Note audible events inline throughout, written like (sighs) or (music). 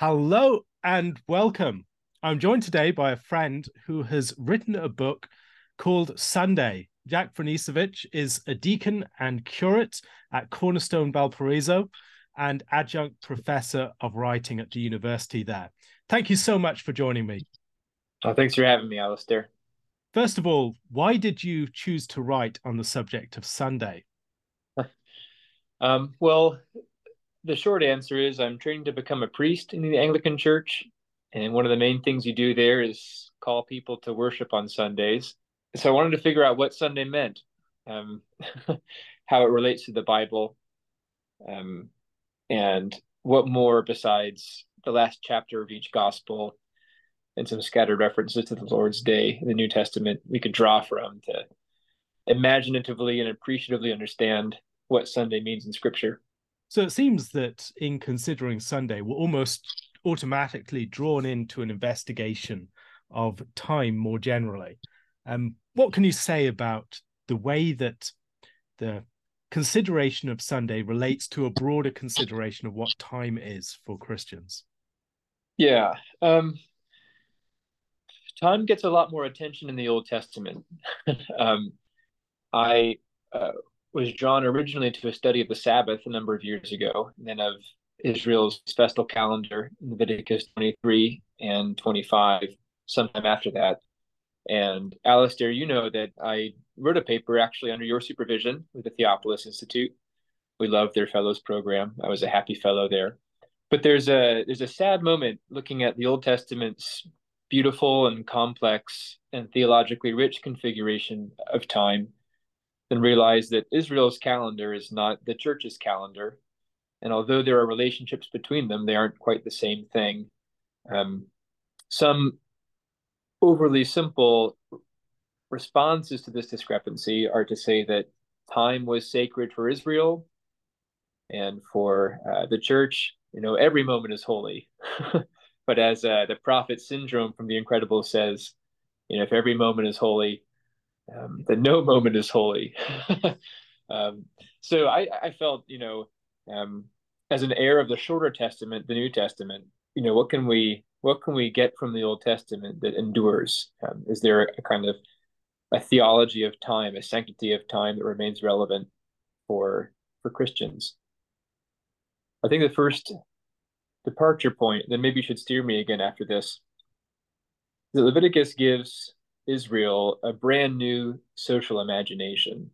Hello and welcome. I'm joined today by a friend who has written a book called Sunday. Jack Franicevich is a deacon and curate at Cornerstone Valparaiso and adjunct professor of writing at the university there. Thank you so much for joining me. Oh, thanks for having me, Alastair. First of all, why did you choose to write on the subject of Sunday? (laughs) um, well, the short answer is I'm training to become a priest in the Anglican Church. And one of the main things you do there is call people to worship on Sundays. So I wanted to figure out what Sunday meant, um, (laughs) how it relates to the Bible, um, and what more besides the last chapter of each gospel and some scattered references to the Lord's Day in the New Testament we could draw from to imaginatively and appreciatively understand what Sunday means in Scripture. So it seems that in considering Sunday, we're almost automatically drawn into an investigation of time more generally. Um, what can you say about the way that the consideration of Sunday relates to a broader consideration of what time is for Christians? Yeah. Um, time gets a lot more attention in the Old Testament. (laughs) um, I uh, was drawn originally to a study of the Sabbath a number of years ago, and then of Israel's festal calendar in Leviticus 23 and 25, sometime after that. And Alastair, you know that I wrote a paper actually under your supervision with the Theopolis Institute. We love their fellows program. I was a happy fellow there. But there's a there's a sad moment looking at the Old Testament's beautiful and complex and theologically rich configuration of time and realize that Israel's calendar is not the church's calendar. And although there are relationships between them, they aren't quite the same thing. Um, some overly simple responses to this discrepancy are to say that time was sacred for Israel and for uh, the church. You know, every moment is holy. (laughs) but as uh, the prophet syndrome from The Incredibles says, you know, if every moment is holy, um, that no moment is holy. (laughs) um, so I, I felt, you know, um, as an heir of the shorter testament, the New Testament, you know, what can we what can we get from the Old Testament that endures? Um, is there a kind of a theology of time, a sanctity of time that remains relevant for for Christians? I think the first departure point, then maybe you should steer me again after this. The Leviticus gives Israel a brand new social imagination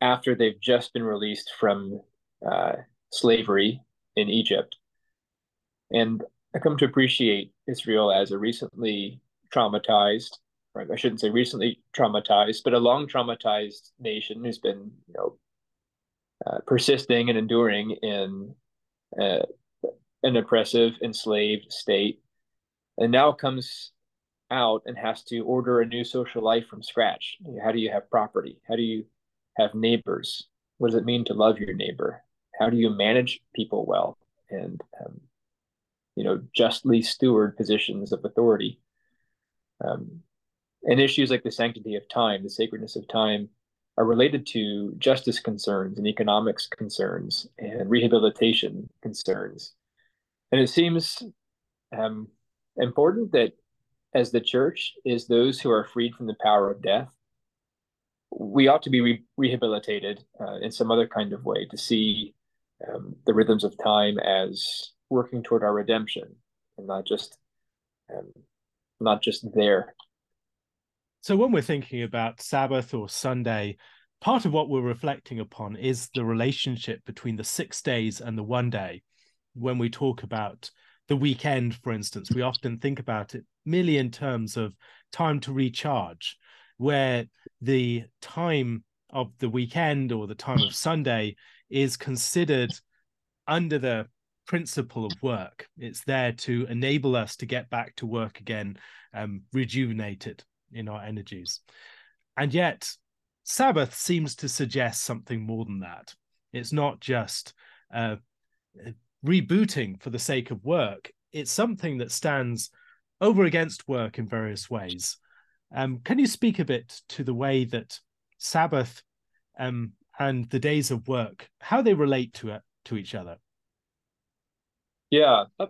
after they've just been released from uh, slavery in Egypt. And I come to appreciate Israel as a recently traumatized, or I shouldn't say recently traumatized, but a long traumatized nation who's been, you know, uh, persisting and enduring in uh, an oppressive, enslaved state. And now comes out and has to order a new social life from scratch. How do you have property? How do you have neighbors? What does it mean to love your neighbor? How do you manage people well and um, you know justly steward positions of authority? Um, and issues like the sanctity of time, the sacredness of time, are related to justice concerns and economics concerns and rehabilitation concerns. And it seems um, important that as the church is those who are freed from the power of death, we ought to be re- rehabilitated uh, in some other kind of way to see um, the rhythms of time as working toward our redemption and not just um, not just there. So when we're thinking about Sabbath or Sunday, part of what we're reflecting upon is the relationship between the six days and the one day. When we talk about the weekend, for instance, we often think about it merely in terms of time to recharge, where the time of the weekend or the time of Sunday is considered under the principle of work. It's there to enable us to get back to work again, um, rejuvenated in our energies. And yet, Sabbath seems to suggest something more than that. It's not just uh, rebooting for the sake of work, it's something that stands over against work in various ways. Um, can you speak a bit to the way that Sabbath um, and the days of work, how they relate to it to each other? Yeah, uh,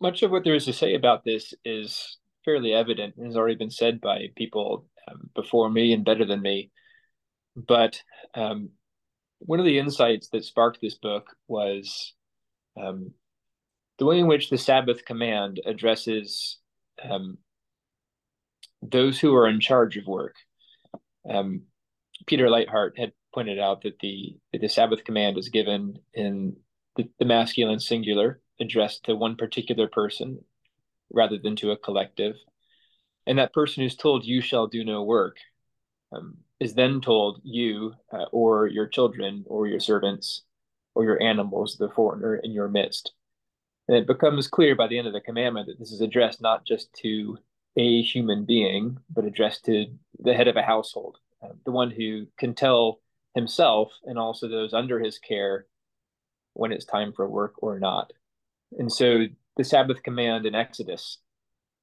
much of what there is to say about this is fairly evident and has already been said by people um, before me and better than me. But um, one of the insights that sparked this book was um, the way in which the Sabbath command addresses um, those who are in charge of work. Um, Peter Leithart had pointed out that the that the Sabbath command is given in the, the masculine singular, addressed to one particular person rather than to a collective. And that person who's told, You shall do no work, um, is then told, You uh, or your children or your servants or your animals, the foreigner in your midst. And it becomes clear by the end of the commandment that this is addressed not just to a human being, but addressed to the head of a household, uh, the one who can tell himself and also those under his care when it's time for work or not. And so the Sabbath command in Exodus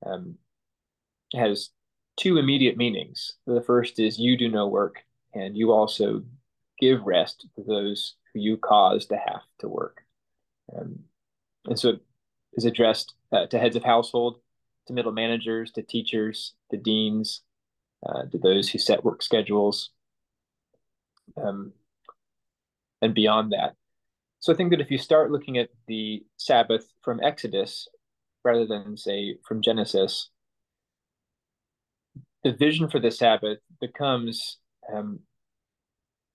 um, has two immediate meanings. The first is you do no work, and you also give rest to those who you cause to have to work. Um, and so it is addressed uh, to heads of household, to middle managers, to teachers, to deans, uh, to those who set work schedules, um, and beyond that. So I think that if you start looking at the Sabbath from Exodus rather than, say, from Genesis, the vision for the Sabbath becomes um,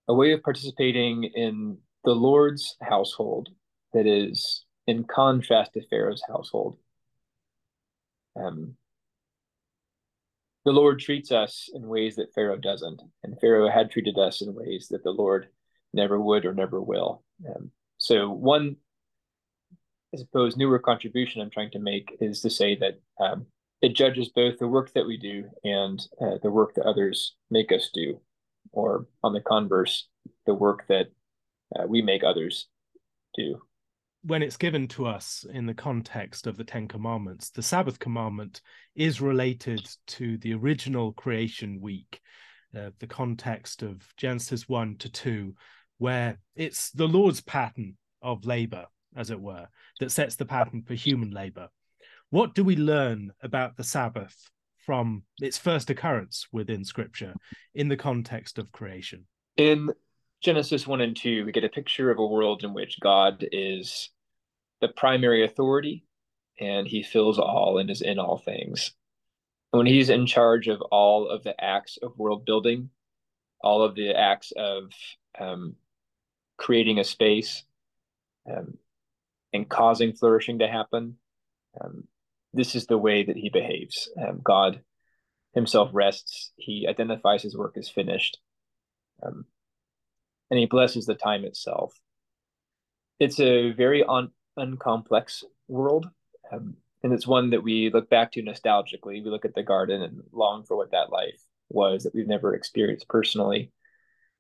a way of participating in the Lord's household that is in contrast to Pharaoh's household. Um, the Lord treats us in ways that Pharaoh doesn't, and Pharaoh had treated us in ways that the Lord never would or never will. Um, so one, I suppose, newer contribution I'm trying to make is to say that um, it judges both the work that we do and uh, the work that others make us do, or on the converse, the work that uh, we make others do. When it's given to us in the context of the Ten Commandments, the Sabbath commandment is related to the original creation week, uh, the context of Genesis 1 to 2, where it's the Lord's pattern of labor, as it were, that sets the pattern for human labor. What do we learn about the Sabbath from its first occurrence within Scripture in the context of creation? In Genesis 1 and 2, we get a picture of a world in which God is the primary authority and he fills all and is in all things. when he's in charge of all of the acts of world building, all of the acts of um, creating a space um, and causing flourishing to happen. Um, this is the way that he behaves. Um, God himself rests. He identifies his work as finished, um, and he blesses the time itself. It's a very un- uncomplex world, um, and it's one that we look back to nostalgically. We look at the garden and long for what that life was that we've never experienced personally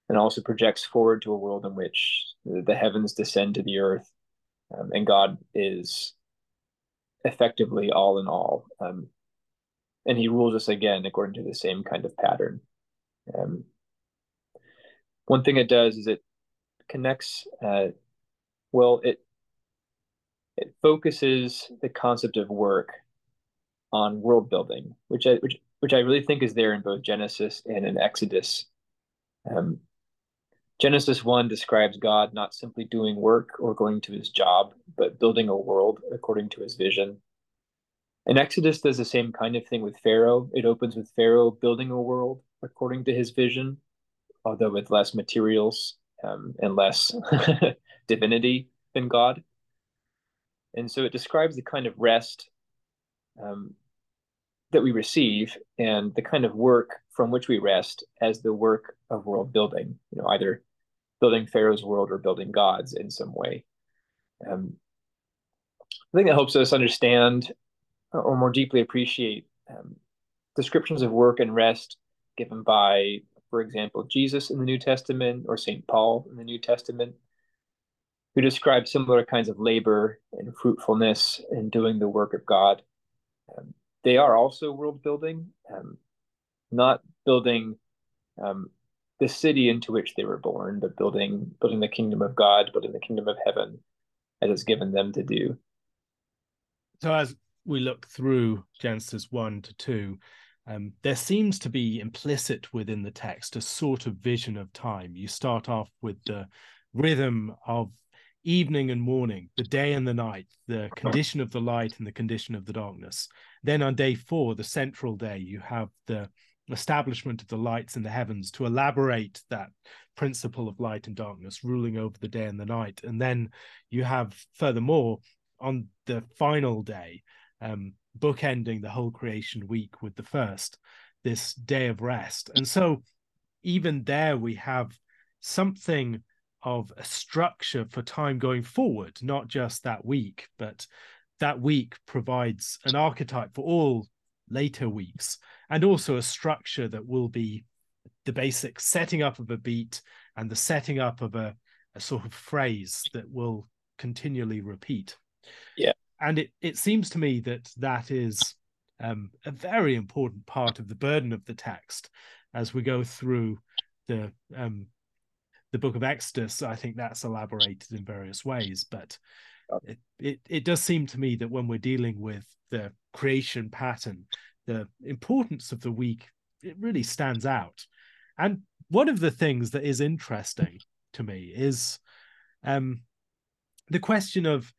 and also projects forward to a world in which the heavens descend to the earth um, and God is effectively all in all. Um, and he rules us again according to the same kind of pattern. Um, one thing it does is it connects, uh, well, it it focuses the concept of work on world building, which I which which I really think is there in both Genesis and in Exodus. Um, Genesis 1 describes God not simply doing work or going to his job, but building a world according to his vision. And Exodus does the same kind of thing with Pharaoh. It opens with Pharaoh building a world according to his vision, although with less materials um, and less (laughs) divinity than God. And so it describes the kind of rest um, that we receive and the kind of work from which we rest as the work of world building, you know, either building Pharaoh's world or building God's in some way. Um, I think that helps us understand or more deeply appreciate um, descriptions of work and rest given by, for example, Jesus in the New Testament or St. Paul in the New Testament, who describe similar kinds of labor and fruitfulness in doing the work of God. Um, they are also world building, um, not building um, the city into which they were born, but building building the kingdom of God, building the kingdom of heaven, as it's given them to do. So as we look through Genesis 1 to 2, um, there seems to be implicit within the text a sort of vision of time. You start off with the rhythm of evening and morning, the day and the night, the condition of the light and the condition of the darkness. Then on day four, the central day, you have the establishment of the lights in the heavens to elaborate that principle of light and darkness ruling over the day and the night. And then you have, furthermore, on the final day, um, bookending the whole creation week with the first, this day of rest. And so, even there, we have something of a structure for time going forward, not just that week, but that week provides an archetype for all later weeks and also a structure that will be the basic setting up of a beat and the setting up of a, a sort of phrase that will continually repeat. Yeah. And it, it seems to me that that is um, a very important part of the burden of the text as we go through the um, the book of Exodus, I think that's elaborated in various ways, but it, it, it does seem to me that when we're dealing with the creation pattern, the importance of the week, it really stands out. And one of the things that is interesting to me is um, the question of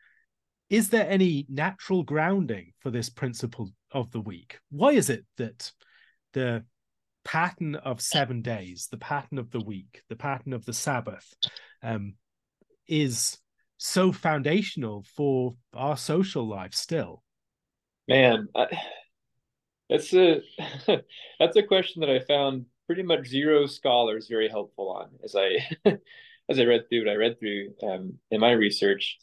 is there any natural grounding for this principle of the week? Why is it that the pattern of seven days, the pattern of the week, the pattern of the Sabbath, um, is so foundational for our social life still. Man, I, that's a (laughs) that's a question that I found pretty much zero scholars very helpful on as I (laughs) as I read through it. I read through um, in my research.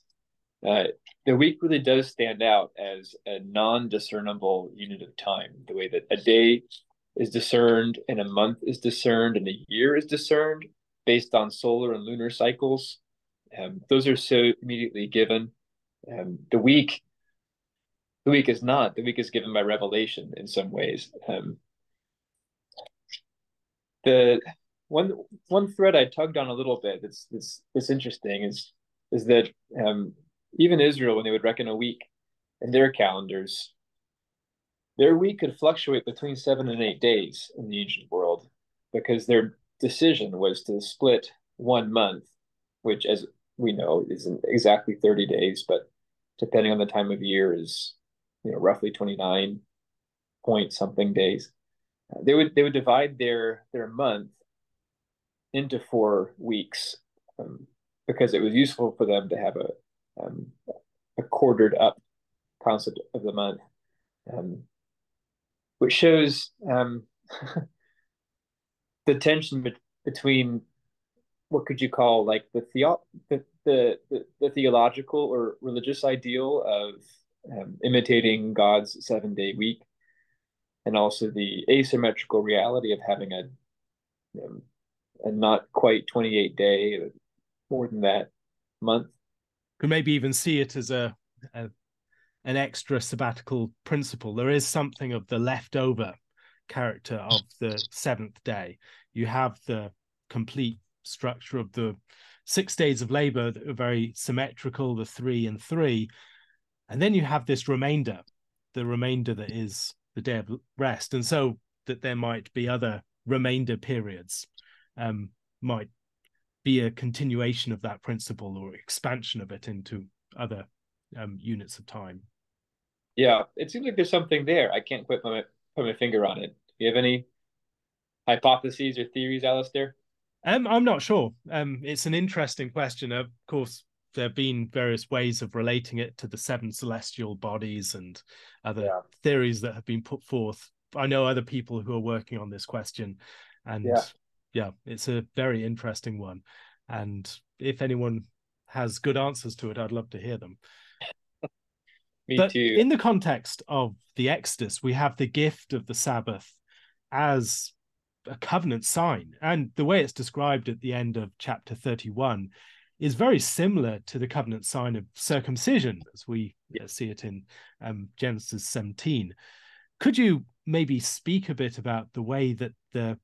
Uh, the week really does stand out as a non-discernible unit of time. The way that a day is discerned and a month is discerned and a year is discerned based on solar and lunar cycles. Um, those are so immediately given. Um, the week, the week is not. The week is given by revelation in some ways. Um, the one one thread I tugged on a little bit that's that's, interesting is is that um, even Israel, when they would reckon a week in their calendars, their week could fluctuate between seven and eight days in the ancient world because their decision was to split one month, which, as we know, isn't exactly 30 days, but depending on the time of year, is you know roughly 29 point something days. They would they would divide their their month into four weeks um, because it was useful for them to have a um, a quartered up concept of the month. Um, which shows um, (laughs) the tension be- between what could you call like the, theo- the, the, the, the theological or religious ideal of um, imitating God's seven day week, and also the asymmetrical reality of having a um, a not quite 28 day, more than that month. Could maybe even see it as a, a an extra sabbatical principle. There is something of the leftover character of the seventh day. You have the complete structure of the six days of labor that are very symmetrical, the three and three. And then you have this remainder, the remainder that is the day of rest. And so that there might be other remainder periods, um, might be a continuation of that principle or expansion of it into other um, units of time. Yeah, it seems like there's something there. I can't quite put my put my finger on it. Do you have any hypotheses or theories, Alastair? Um, I'm not sure. Um, it's an interesting question. Of course, there have been various ways of relating it to the seven celestial bodies and other yeah. theories that have been put forth. I know other people who are working on this question, and yeah. yeah, it's a very interesting one. And if anyone has good answers to it, I'd love to hear them. (laughs) Me but too. In the context of the Exodus, we have the gift of the Sabbath as a covenant sign. And the way it's described at the end of chapter 31 is very similar to the covenant sign of circumcision as we yeah. see it in um, Genesis 17. Could you maybe speak a bit about the way that the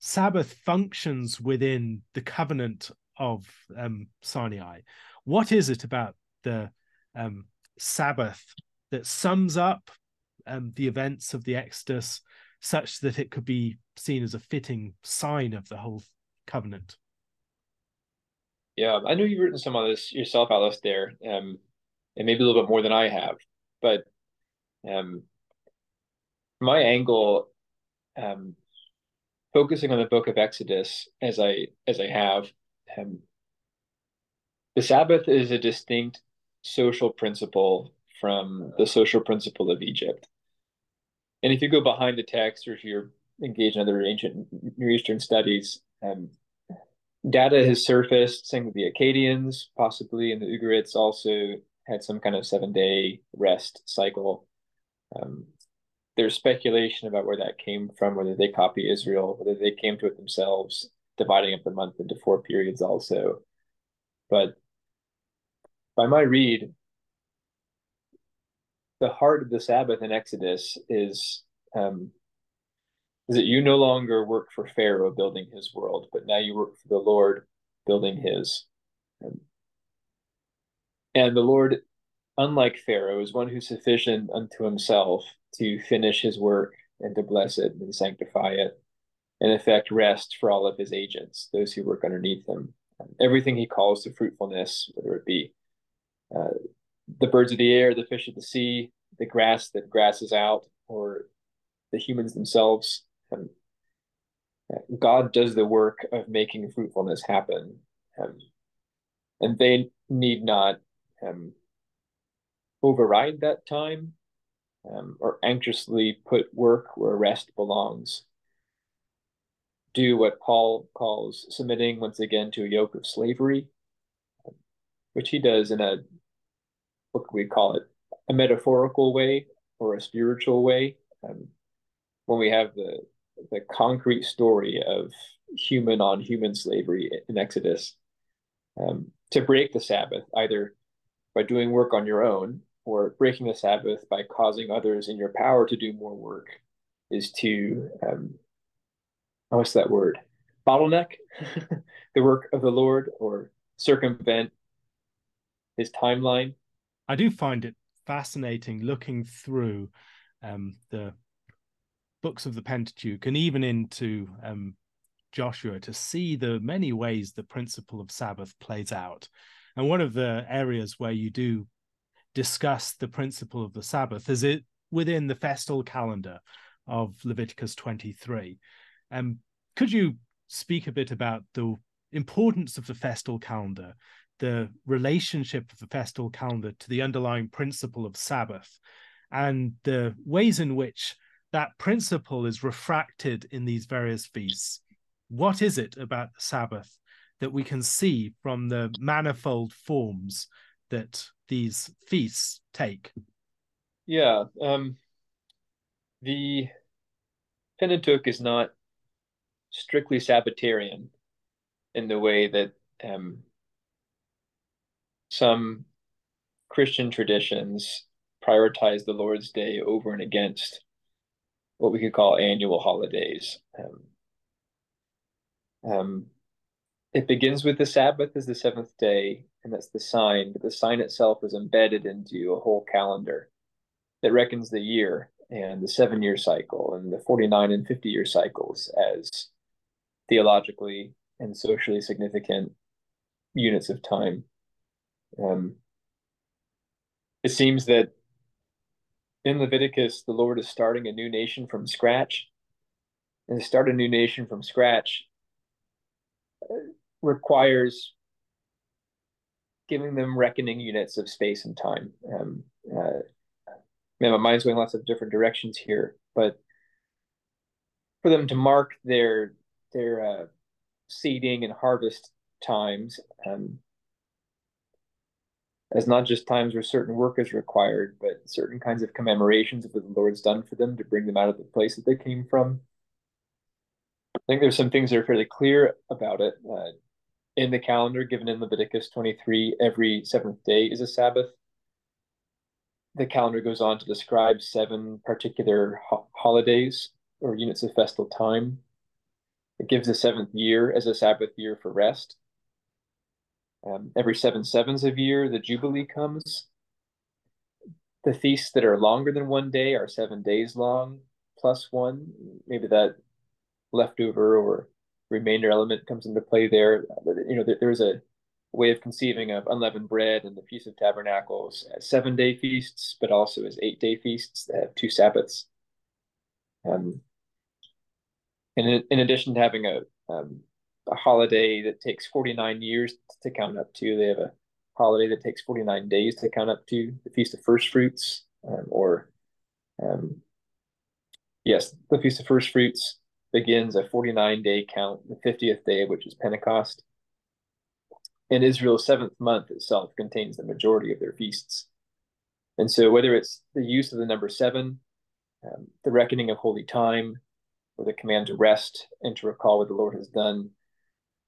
Sabbath functions within the covenant of um, Sinai? What is it about the um, Sabbath that sums up um, the events of the Exodus such that it could be seen as a fitting sign of the whole covenant. Yeah, I know you've written some of this yourself, Alastair, um, and maybe a little bit more than I have. But um, my angle, um, focusing on the book of Exodus as I as I have, um, the Sabbath is a distinct social principle from the social principle of Egypt. And if you go behind the text, or if you're engaged in other ancient Near Eastern studies, um, data has surfaced saying that the Akkadians, possibly, and the Ugarites also had some kind of seven day rest cycle. Um, there's speculation about where that came from, whether they copy Israel, whether they came to it themselves, dividing up the month into four periods also. But by my read, the heart of the Sabbath in Exodus is um, is that you no longer work for Pharaoh building his world, but now you work for the Lord building his. And the Lord, unlike Pharaoh, is one who's sufficient unto himself to finish his work and to bless it and sanctify it, and effect, rest for all of his agents, those who work underneath him. Everything he calls to fruitfulness, whether it be uh, the birds of the air, the fish of the sea, the grass that grasses out, or the humans themselves. Um, God does the work of making fruitfulness happen, um, and they need not um, override that time or anxiously put work where rest belongs. Do what Paul calls submitting once again to a yoke of slavery, which he does in a what could we call it a metaphorical way or a spiritual way. Um, when we have the the concrete story of human on human slavery in Exodus um, to break the Sabbath either by doing work on your own or breaking the Sabbath by causing others in your power to do more work is to um, what's that word? Bottleneck (laughs) the work of the Lord or circumvent his timeline. I do find it fascinating looking through um, the books of the Pentateuch and even into um, Joshua to see the many ways the principle of Sabbath plays out. And one of the areas where you do discuss the principle of the Sabbath is it within the festal calendar of Leviticus 23. Um, could you speak a bit about the importance of the festal calendar the relationship of the festal calendar to the underlying principle of Sabbath and the ways in which that principle is refracted in these various feasts. What is it about the Sabbath that we can see from the manifold forms that these feasts take? Yeah, um, the Pentateuch is not strictly Sabbatarian in the way that um, some Christian traditions prioritize the Lord's Day over and against what we could call annual holidays. Um, um, it begins with the Sabbath as the seventh day, and that's the sign, but the sign itself is embedded into a whole calendar that reckons the year and the seven year cycle and the 49 and 50 year cycles as theologically and socially significant units of time. Um, it seems that in Leviticus, the Lord is starting a new nation from scratch. And to start a new nation from scratch uh, requires giving them reckoning units of space and time. Um, uh, man, my mind's going lots of different directions here, but for them to mark their their uh, seeding and harvest times, um, as not just times where certain work is required, but certain kinds of commemorations of what the Lord's done for them to bring them out of the place that they came from. I think there's some things that are fairly clear about it. Uh, in the calendar given in Leviticus 23, every seventh day is a Sabbath. The calendar goes on to describe seven particular ho- holidays or units of festal time. It gives the seventh year as a Sabbath year for rest. Um, every seven sevens of year, the Jubilee comes. the feasts that are longer than one day are seven days long plus one. Maybe that leftover or remainder element comes into play there. You know, there's a way of conceiving of unleavened bread and the Feast of Tabernacles as seven day feasts, but also as eight day feasts that have two Sabbaths. Um, and in, in addition to having a um, a holiday that takes 49 years to count up to, they have a holiday that takes 49 days to count up to, the Feast of First Fruits, um, or um, yes, the Feast of First Fruits begins a 49 day count, the 50th day, which is Pentecost. And Israel's seventh month itself contains the majority of their feasts. And so, whether it's the use of the number seven, um, the reckoning of holy time, or the command to rest and to recall what the Lord has done,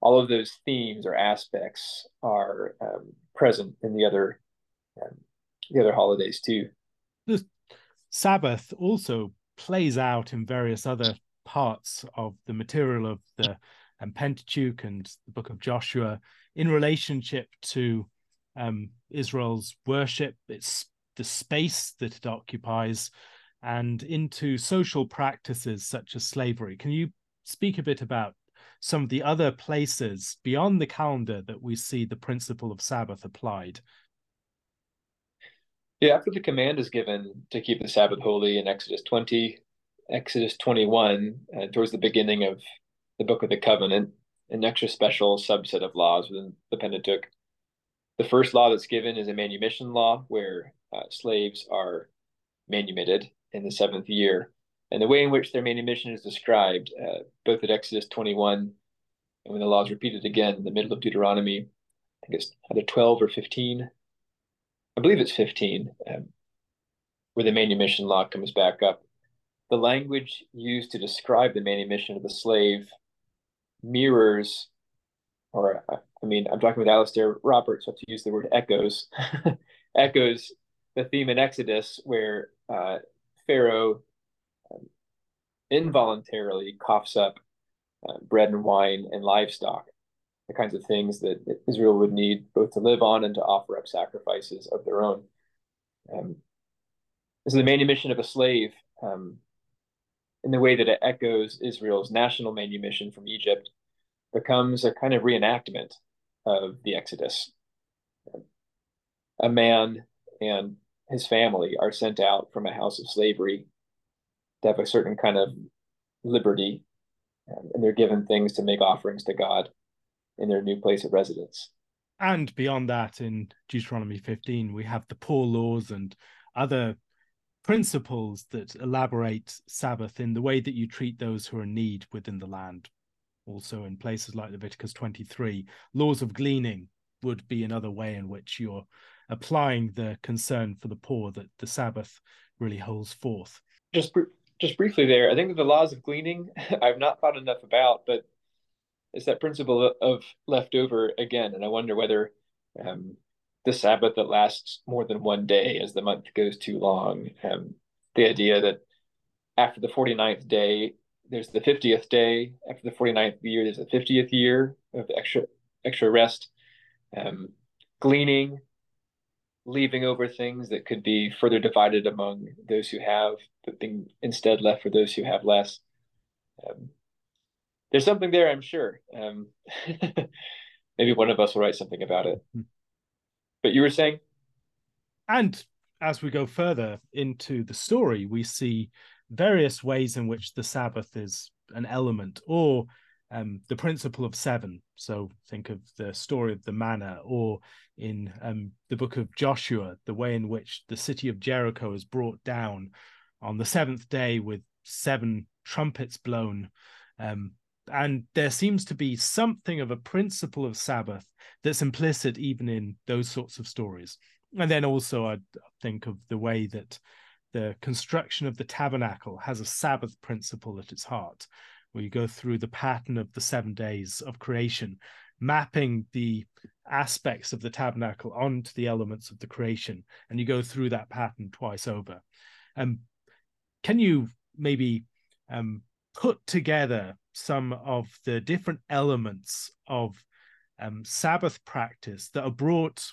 all of those themes or aspects are um, present in the other um, the other holidays too. The Sabbath also plays out in various other parts of the material of the um, Pentateuch and the Book of Joshua in relationship to um, Israel's worship, its the space that it occupies, and into social practices such as slavery. Can you speak a bit about some of the other places beyond the calendar that we see the principle of Sabbath applied? Yeah, after the command is given to keep the Sabbath holy in Exodus 20, Exodus 21, uh, towards the beginning of the Book of the Covenant, an extra special subset of laws within the Pentateuch. The first law that's given is a manumission law, where uh, slaves are manumitted in the seventh year. And the way in which their manumission is described, uh, both at Exodus 21 and when the law is repeated again in the middle of Deuteronomy, I think it's either 12 or 15. I believe it's 15, um, where the manumission law comes back up the language used to describe the manumission of the slave mirrors, or I mean, I'm talking with Alastair Roberts, so to use the word echoes, (laughs) echoes the theme in Exodus where uh, Pharaoh involuntarily coughs up uh, bread and wine and livestock, the kinds of things that Israel would need both to live on and to offer up sacrifices of their own. Um, this is the manumission of a slave. Um, in the way that it echoes Israel's national manumission from Egypt, becomes a kind of reenactment of the Exodus. A man and his family are sent out from a house of slavery to have a certain kind of liberty, um, and they're given things to make offerings to God in their new place of residence. And beyond that, in Deuteronomy 15, we have the poor laws and other principles that elaborate Sabbath in the way that you treat those who are in need within the land. Also, in places like Leviticus 23, laws of gleaning would be another way in which you're applying the concern for the poor that the Sabbath really holds forth. Just just briefly there, I think that the laws of gleaning (laughs) I've not thought enough about, but it's that principle of leftover again, and I wonder whether um, the Sabbath that lasts more than one day as the month goes too long. Um, the idea that after the 49th day, there's the 50th day. After the 49th year, there's the 50th year of extra extra rest. Um, gleaning, leaving over things that could be further divided among those who have, but being instead left for those who have less. Um, there's something there, I'm sure. Um, (laughs) maybe one of us will write something about it. Hmm. But you were saying? And as we go further into the story, we see various ways in which the Sabbath is an element or um, the principle of seven. So think of the story of the manna, or in um, the book of Joshua, the way in which the city of Jericho is brought down on the seventh day with seven trumpets blown. Um, and there seems to be something of a principle of Sabbath that's implicit even in those sorts of stories. And then also, I think of the way that the construction of the tabernacle has a Sabbath principle at its heart, where you go through the pattern of the seven days of creation, mapping the aspects of the tabernacle onto the elements of the creation, and you go through that pattern twice over. Um, can you maybe um, put together some of the different elements of um, Sabbath practice that are brought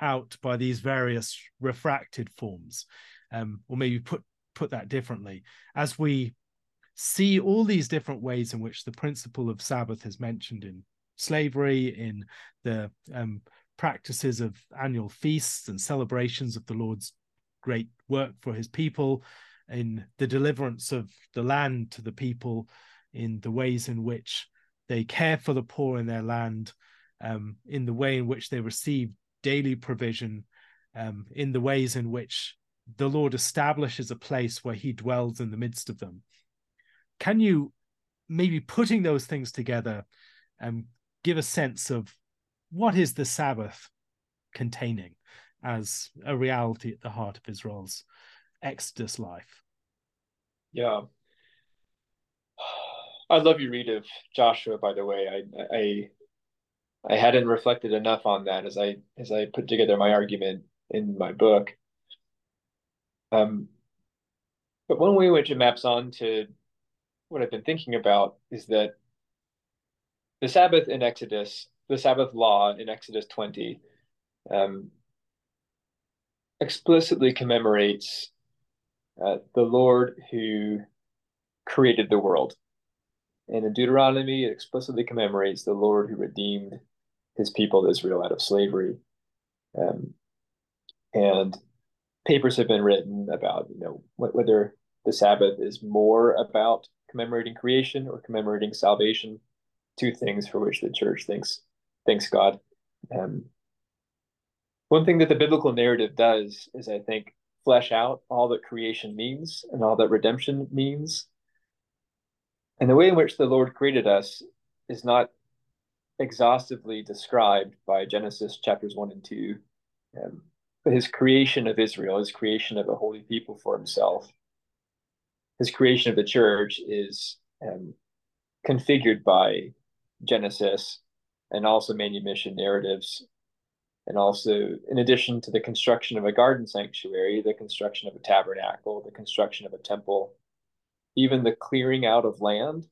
out by these various refracted forms, um, or maybe put put that differently, as we see all these different ways in which the principle of Sabbath is mentioned in slavery, in the um, practices of annual feasts and celebrations of the Lord's great work for his people, in the deliverance of the land to the people, in the ways in which they care for the poor in their land, um, in the way in which they receive daily provision, um, in the ways in which the Lord establishes a place where he dwells in the midst of them. Can you maybe putting those things together um, give a sense of what is the Sabbath containing as a reality at the heart of Israel's Exodus life? Yeah. (sighs) I love your read of Joshua, by the way. I I I hadn't reflected enough on that as I as I put together my argument in my book. Um, but one way in which it maps on to what I've been thinking about is that the Sabbath in Exodus, the Sabbath law in Exodus 20, um, explicitly commemorates uh, the Lord who created the world. And in Deuteronomy, it explicitly commemorates the Lord who redeemed his people Israel out of slavery. Um, and papers have been written about, you know, whether the Sabbath is more about commemorating creation or commemorating salvation, two things for which the church thinks thanks God. Um, one thing that the biblical narrative does is, I think, flesh out all that creation means and all that redemption means. And the way in which the Lord created us is not exhaustively described by Genesis chapters 1 and 2. Um, but his creation of Israel, his creation of a holy people for himself, his creation of the church is um, configured by Genesis and also manumission narratives. And also, in addition to the construction of a garden sanctuary, the construction of a tabernacle, the construction of a temple, even the clearing out of land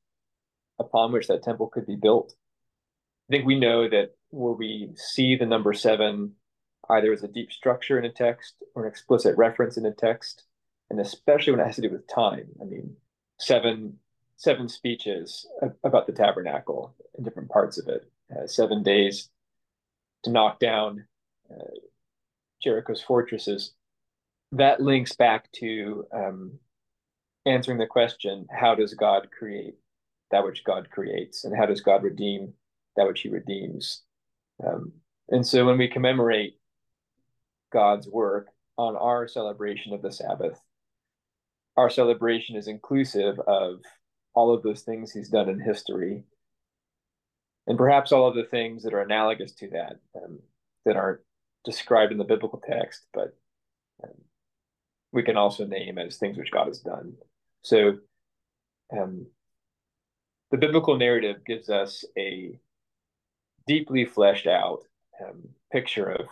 upon which that temple could be built. I think we know that where we see the number seven either as a deep structure in a text or an explicit reference in a text, and especially when it has to do with time. I mean, seven seven speeches about the tabernacle in different parts of it, uh, seven days to knock down uh, Jericho's fortresses. That links back to um, answering the question: How does God create that which God creates, and how does God redeem that which He redeems? Um, and so, when we commemorate God's work on our celebration of the Sabbath, our celebration is inclusive of all of those things he's done in history. And perhaps all of the things that are analogous to that um, that aren't described in the biblical text but um, we can also name as things which god has done. So um, the biblical narrative gives us a deeply fleshed out um, picture of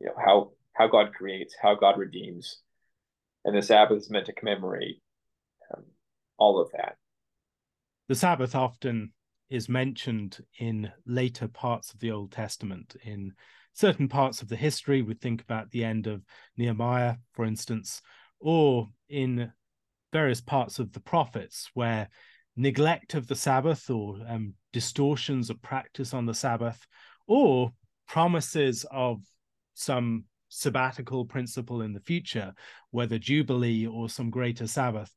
you know how how god creates how god redeems and the Sabbath is meant to commemorate um, all of that. The Sabbath often is mentioned in later parts of the Old Testament. In certain parts of the history, we think about the end of Nehemiah, for instance, or in various parts of the prophets where neglect of the Sabbath or um, distortions of practice on the Sabbath or promises of some sabbatical principle in the future, whether Jubilee or some greater Sabbath,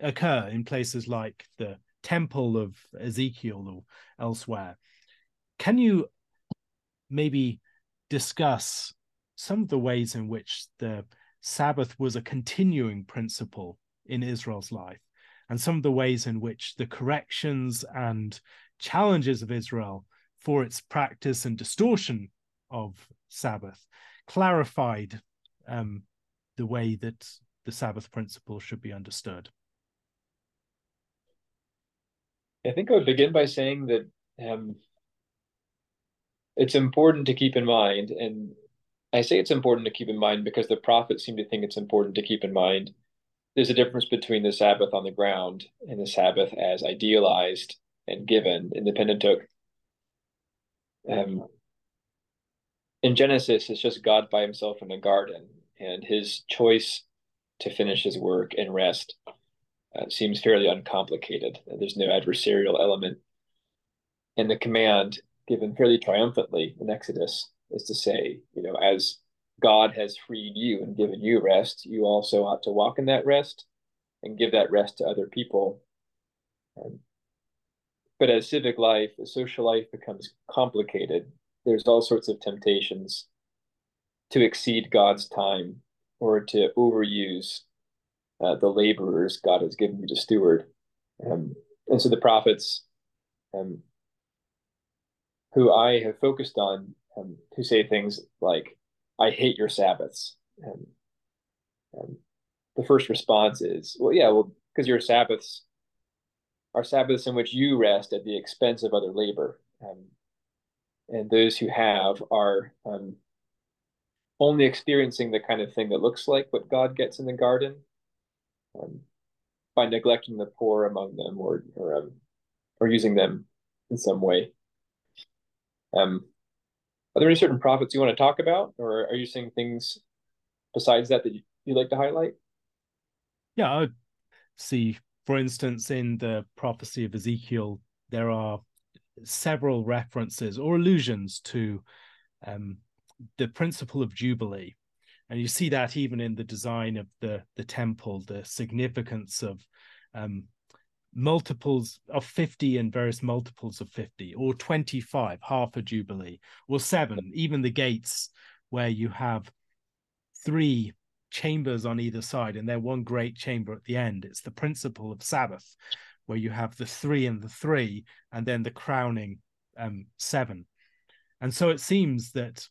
occur in places like the Temple of Ezekiel or elsewhere. Can you maybe discuss some of the ways in which the Sabbath was a continuing principle in Israel's life, and some of the ways in which the corrections and challenges of Israel for its practice and distortion of Sabbath clarified um, the way that the Sabbath principle should be understood? I think I would begin by saying that um, it's important to keep in mind, and I say it's important to keep in mind because the prophets seem to think it's important to keep in mind. There's a difference between the Sabbath on the ground and the Sabbath as idealized and given in the Pentateuch. Um, in Genesis, it's just God by himself in a garden, and his choice to finish his work and rest uh, seems fairly uncomplicated. There's no adversarial element. And the command given fairly triumphantly in Exodus is to say, you know, as God has freed you and given you rest, you also ought to walk in that rest and give that rest to other people. Um, but as civic life, as social life becomes complicated, there's all sorts of temptations to exceed God's time or to overuse uh, the laborers God has given you to steward. Um, and so the prophets um, who I have focused on, um, who say things like, I hate your Sabbaths. And, and the first response is, well, yeah, well, because your Sabbaths are Sabbaths in which you rest at the expense of other labor. Um, and those who have are um, only experiencing the kind of thing that looks like what God gets in the garden um, by neglecting the poor among them or or, um, or using them in some way. Um, are there any certain prophets you want to talk about, or are you seeing things besides that that you, would like to highlight? Yeah, I see, for instance, in the prophecy of Ezekiel, there are several references or allusions to um, the principle of Jubilee. And you see that even in the design of the, the temple, the significance of um, multiples of 50 and various multiples of 50, or 25, half a Jubilee, or seven, even the gates where you have three chambers on either side and they're one great chamber at the end. It's the principle of Sabbath where you have the three and the three, and then the crowning um, seven. And so it seems that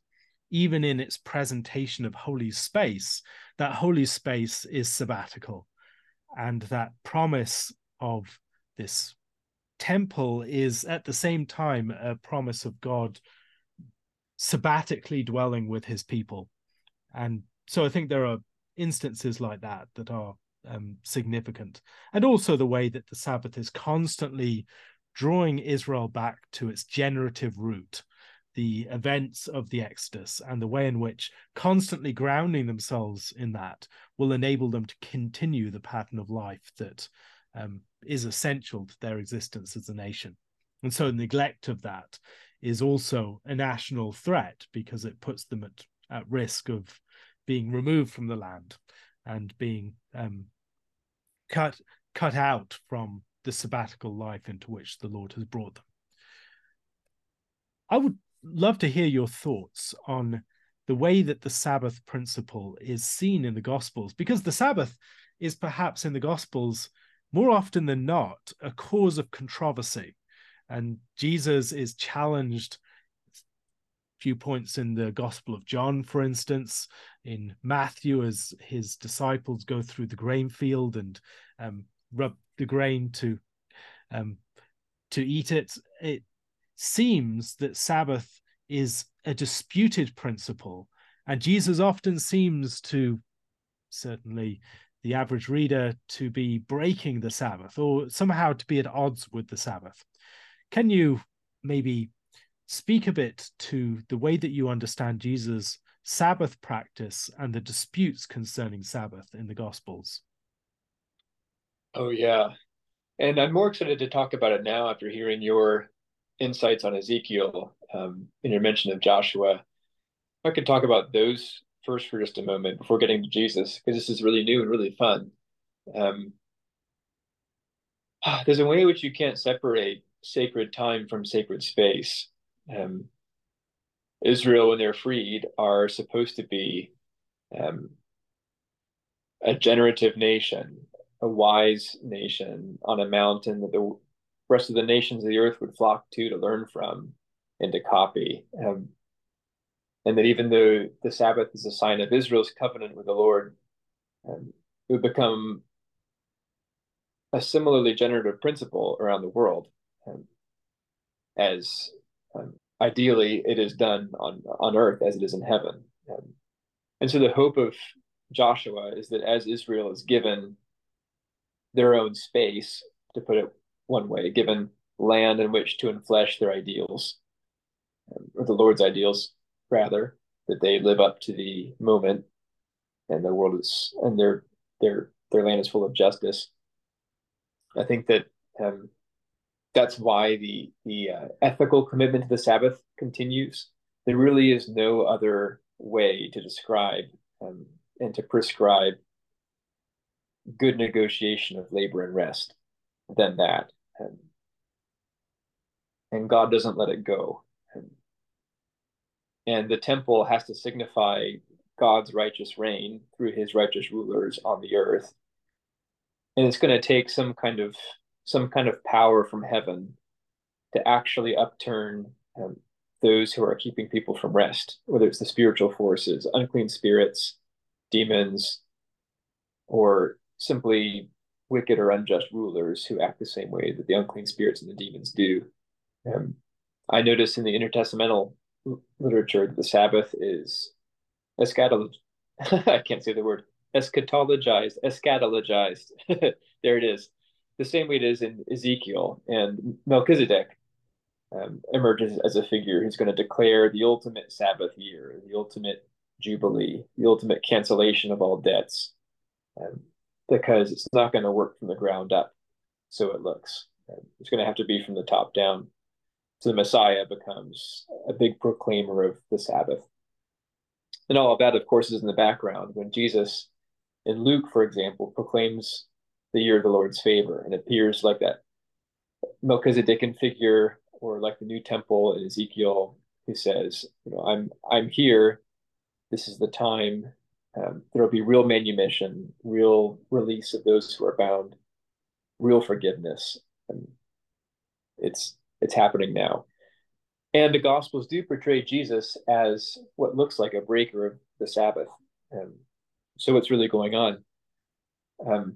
even in its presentation of holy space, that holy space is sabbatical. And that promise of this temple is at the same time a promise of God sabbatically dwelling with his people. And so I think there are instances like that that are um, significant. And also the way that the Sabbath is constantly drawing Israel back to its generative root, the events of the Exodus, and the way in which constantly grounding themselves in that will enable them to continue the pattern of life that um, is essential to their existence as a nation. And so neglect of that is also a national threat because it puts them at, at risk of being removed from the land and being um, cut cut out from the sabbatical life into which the Lord has brought them. I would love to hear your thoughts on the way that the Sabbath principle is seen in the Gospels, because the Sabbath is perhaps in the Gospels more often than not a cause of controversy. And Jesus is challenged a few points in the Gospel of John, for instance, in Matthew, as his disciples go through the grain field and um, rub the grain to um, to eat it. It seems that Sabbath is a disputed principle, and Jesus often seems to, certainly the average reader, to be breaking the Sabbath or somehow to be at odds with the Sabbath. Can you maybe speak a bit to the way that you understand Jesus' Sabbath practice and the disputes concerning Sabbath in the Gospels. Oh, yeah. And I'm more excited to talk about it now after hearing your insights on Ezekiel um, and your mention of Joshua. I could talk about those first for just a moment before getting to Jesus, because this is really new and really fun. Um, (sighs) there's a way in which you can't separate sacred time from sacred space um, Israel, when they're freed, are supposed to be um, a generative nation, a wise nation on a mountain that the rest of the nations of the earth would flock to to learn from and to copy. Um, and that even though the Sabbath is a sign of Israel's covenant with the Lord, um, it would become a similarly generative principle around the world um, as um, ideally, it is done on on earth as it is in heaven. And so the hope of Joshua is that as Israel is given their own space, to put it one way, given land in which to enflesh their ideals, or the Lord's ideals, rather, that they live up to the moment, and the world is and their their their land is full of justice. I think that um, that's why the the uh, ethical commitment to the Sabbath continues. There really is no other way to describe um, and to prescribe good negotiation of labor and rest than that. Um, and God doesn't let it go. Um, and the temple has to signify God's righteous reign through his righteous rulers on the earth. And it's going to take some kind of some kind of power from heaven to actually upturn um, those who are keeping people from rest, whether it's the spiritual forces, unclean spirits, demons, or simply wicked or unjust rulers who act the same way that the unclean spirits and the demons do. Um, I notice in the intertestamental literature that the Sabbath is eschatologized. (laughs) I can't say the word eschatologized, eschatologized. (laughs) there it is. The same way it is in Ezekiel and Melchizedek um, emerges as a figure who's going to declare the ultimate Sabbath year, the ultimate jubilee, the ultimate cancellation of all debts, um, because it's not going to work from the ground up. So it looks. Um, it's going to have to be from the top down. So the Messiah becomes a big proclaimer of the Sabbath. And all of that, of course, is in the background. When Jesus, in Luke, for example, proclaims the year of the Lord's favor and it appears like that Melchizedekan figure or like the new temple in Ezekiel, who says, you know, I'm I'm here. This is the time. Um, there will be real manumission, real release of those who are bound, real forgiveness. And it's it's happening now. And the Gospels do portray Jesus as what looks like a breaker of the Sabbath. Um, so what's really going on? Um,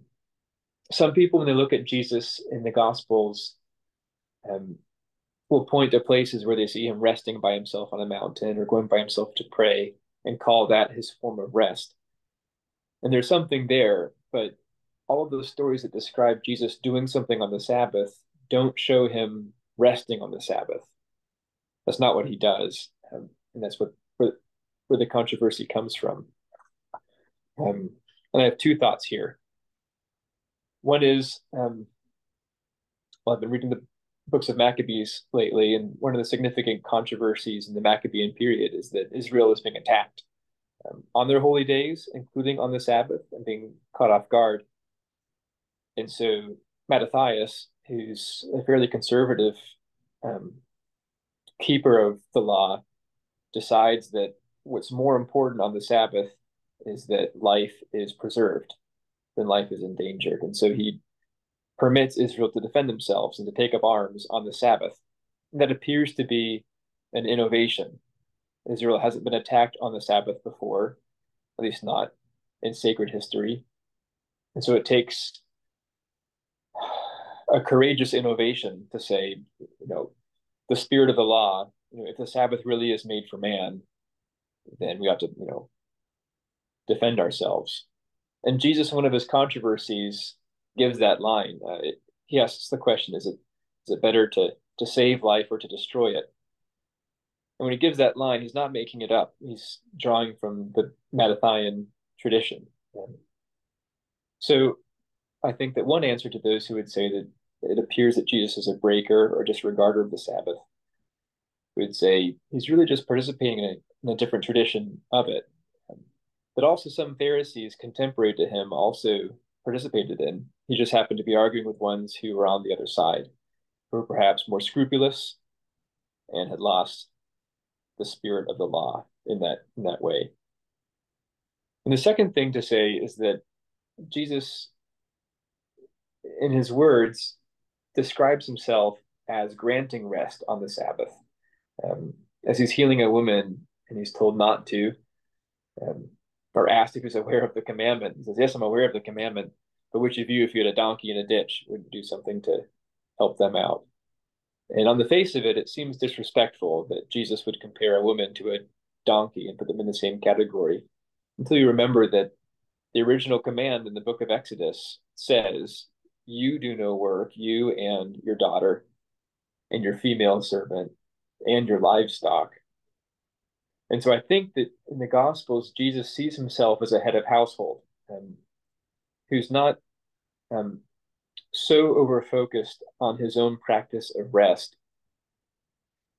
some people, when they look at Jesus in the Gospels, um, will point to places where they see him resting by himself on a mountain or going by himself to pray and call that his form of rest. And there's something there, but all of those stories that describe Jesus doing something on the Sabbath don't show him resting on the Sabbath. That's not what he does, um, and that's what where, where the controversy comes from. Um, and I have two thoughts here. One is, um, well, I've been reading the books of Maccabees lately, and one of the significant controversies in the Maccabean period is that Israel is being attacked um, on their holy days, including on the Sabbath, and being caught off guard. And so Mattathias, who's a fairly conservative um, keeper of the law, decides that what's more important on the Sabbath is that life is preserved than life is endangered. And so he permits Israel to defend themselves and to take up arms on the Sabbath. And that appears to be an innovation. Israel hasn't been attacked on the Sabbath before, at least not in sacred history. And so it takes a courageous innovation to say, you know, the spirit of the law, you know, if the Sabbath really is made for man, then we have to, you know, defend ourselves. And Jesus, one of his controversies gives that line. Uh, it, he asks the question: Is it is it better to to save life or to destroy it? And when he gives that line, he's not making it up. He's drawing from the Mattathian tradition. so I think that one answer to those who would say that it appears that Jesus is a breaker or disregarder of the Sabbath would say he's really just participating in a, in a different tradition of it. But also, some Pharisees contemporary to him also participated in. He just happened to be arguing with ones who were on the other side, who were perhaps more scrupulous and had lost the spirit of the law in that in that way. And the second thing to say is that Jesus, in his words, describes himself as granting rest on the Sabbath. Um, as he's healing a woman and he's told not to, um, or asked if he's aware of the commandment. He says, Yes, I'm aware of the commandment, but which of you, if you had a donkey in a ditch, would do something to help them out? And on the face of it, it seems disrespectful that Jesus would compare a woman to a donkey and put them in the same category until you remember that the original command in the book of Exodus says, You do no work, you and your daughter and your female servant and your livestock And so I think that in the Gospels, Jesus sees himself as a head of household, um, who's not um, so over focused on his own practice of rest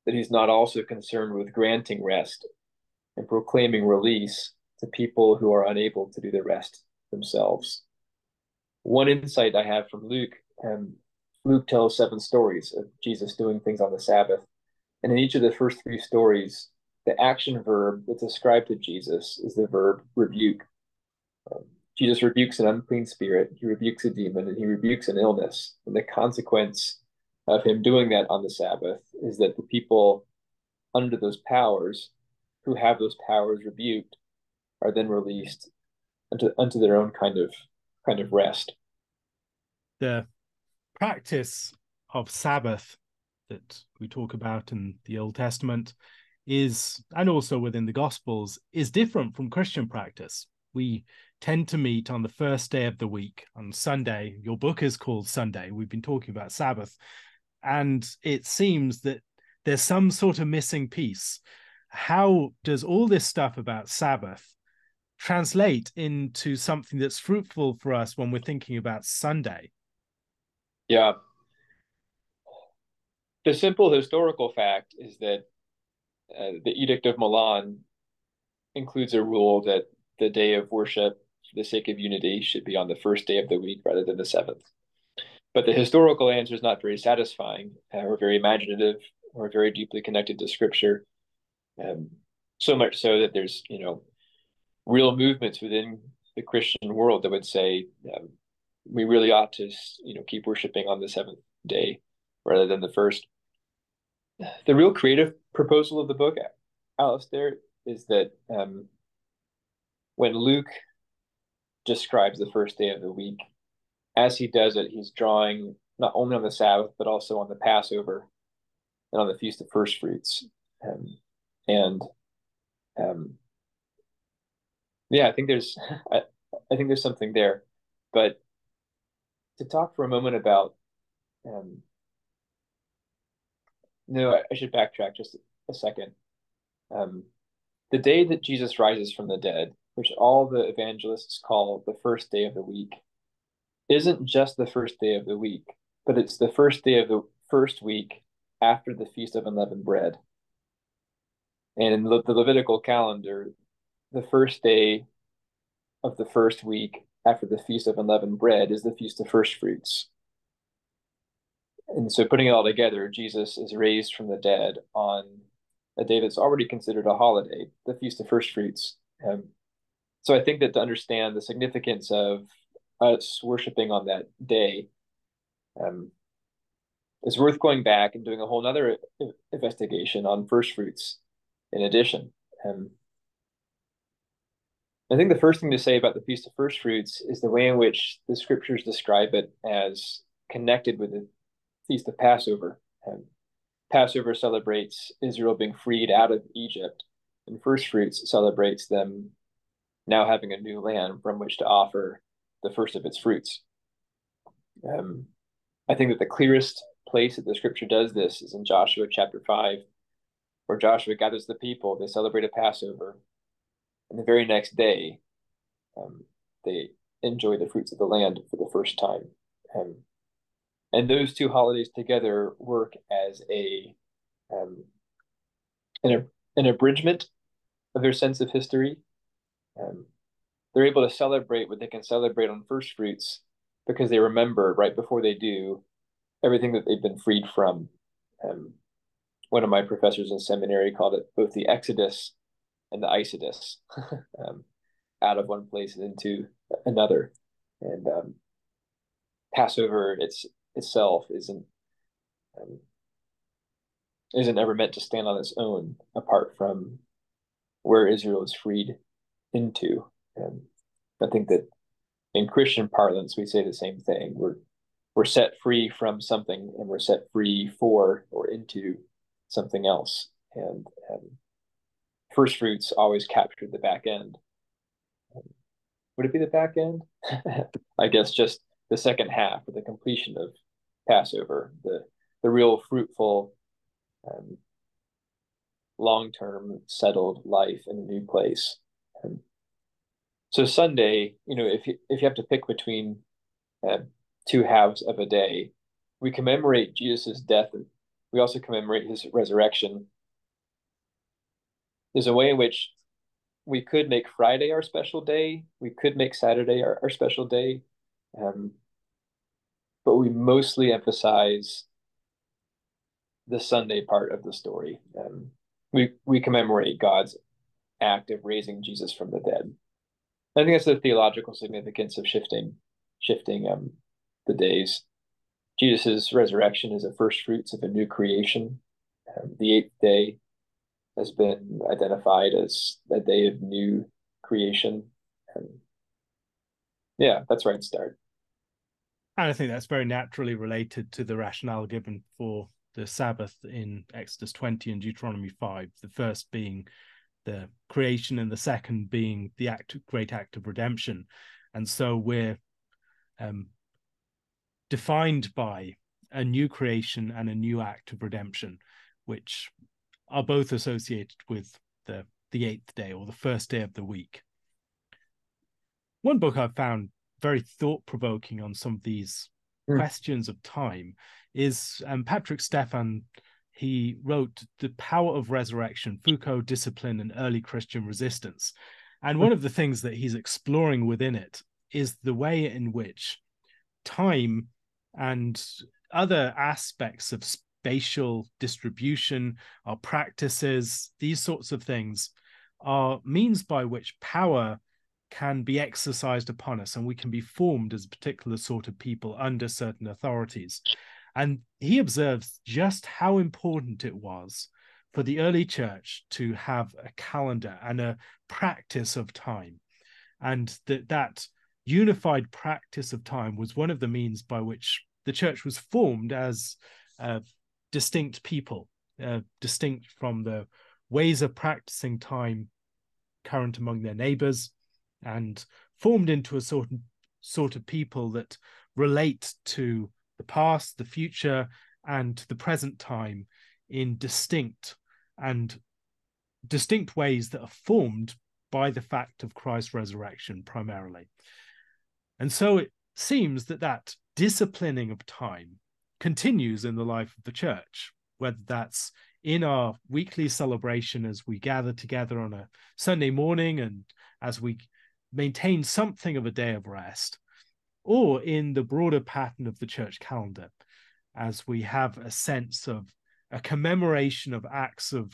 that he's not also concerned with granting rest and proclaiming release to people who are unable to do the rest themselves. One insight I have from Luke, um, Luke tells seven stories of Jesus doing things on the Sabbath. And in each of the first three stories, the action verb that's ascribed to Jesus is the verb rebuke. Um, Jesus rebukes an unclean spirit, he rebukes a demon, and he rebukes an illness. And the consequence of him doing that on the Sabbath is that the people under those powers who have those powers rebuked are then released unto, unto their own kind of kind of rest. The practice of Sabbath that we talk about in the Old Testament is, and also within the Gospels, is different from Christian practice. We tend to meet on the first day of the week on Sunday. Your book is called Sunday. We've been talking about Sabbath. And it seems that there's some sort of missing piece. How does all this stuff about Sabbath translate into something that's fruitful for us when we're thinking about Sunday? Yeah. The simple historical fact is that uh, the Edict of Milan includes a rule that the day of worship for the sake of unity should be on the first day of the week rather than the seventh. But the historical answer is not very satisfying uh, or very imaginative or very deeply connected to scripture. Um, so much so that there's, you know, real movements within the Christian world that would say um, we really ought to, you know, keep worshiping on the seventh day rather than the first. The real creative proposal of the book, Alastair, is that um, when Luke describes the first day of the week, as he does it, he's drawing not only on the Sabbath, but also on the Passover and on the Feast of First Fruits. Um, and um, yeah, I think there's (laughs) I, I think there's something there. But to talk for a moment about um, no, I, should backtrack just a second. Um, the day that Jesus rises from the dead, which all the evangelists call the first day of the week, isn't just the first day of the week, but it's the first day of the first week after the Feast of Unleavened Bread. And in the Levitical calendar, the first day of the first week after the Feast of Unleavened Bread is the Feast of First Fruits. And so, putting it all together, Jesus is raised from the dead on a day that's already considered a holiday, the Feast of First Fruits. Um, so, I think that to understand the significance of us worshiping on that day um, is worth going back and doing a whole other investigation on first fruits in addition. Um, I think the first thing to say about the Feast of First Fruits is the way in which the scriptures describe it as connected with the Feast of Passover. Um, Passover celebrates Israel being freed out of Egypt, and First Fruits celebrates them now having a new land from which to offer the first of its fruits. Um, I think that the clearest place that the scripture does this is in Joshua chapter 5, where Joshua gathers the people, they celebrate a Passover, and the very next day, um, they enjoy the fruits of the land for the first time. Um, and those two holidays together work as a um, an, an abridgment of their sense of history. Um, they're able to celebrate what they can celebrate on first fruits because they remember right before they do everything that they've been freed from. Um, one of my professors in seminary called it both the Exodus and the Eisodus, (laughs) um, out of one place and into another. And um, Passover it's itself isn't um, isn't ever meant to stand on its own apart from where Israel is freed into. And I think that in Christian parlance we say the same thing. We're we're set free from something and we're set free for or into something else. And, and first fruits always captured the back end. Would it be the back end? (laughs) I guess just the second half or the completion of Passover, the the real fruitful um, long term settled life in a new place. Um, so Sunday, you know, if you, if you have to pick between uh, two halves of a day, we commemorate Jesus' death. And we also commemorate his resurrection. There's a way in which we could make Friday our special day. We could make Saturday our, our special day. Um, but we mostly emphasize the Sunday part of the story. Um, we we commemorate God's act of raising Jesus from the dead. I think that's the theological significance of shifting shifting um, the days. Jesus' resurrection is the first fruits of a new creation. Um, the eighth day has been identified as a day of new creation. And yeah, that's where I'd start. And I think that's very naturally related to the rationale given for the Sabbath in Exodus 20 and Deuteronomy 5, the first being the creation and the second being the act great act of redemption. And so we're um, defined by a new creation and a new act of redemption, which are both associated with the the eighth day or the first day of the week. One book I've found very thought provoking on some of these mm. questions of time is um, Patrick Stephan. He wrote The Power of Resurrection Foucault, Discipline, and Early Christian Resistance. And one of the things that he's exploring within it is the way in which time and other aspects of spatial distribution, our practices, these sorts of things are means by which power can be exercised upon us and we can be formed as a particular sort of people under certain authorities. And he observes just how important it was for the early church to have a calendar and a practice of time. And that that unified practice of time was one of the means by which the church was formed as a distinct people, uh, distinct from the ways of practicing time current among their neighbors, and formed into a sort of, sort of people that relate to the past, the future, and the present time in distinct and distinct ways that are formed by the fact of Christ's resurrection primarily. And so it seems that that disciplining of time continues in the life of the church, whether that's in our weekly celebration as we gather together on a Sunday morning and as we maintain something of a day of rest, or in the broader pattern of the church calendar, as we have a sense of a commemoration of acts of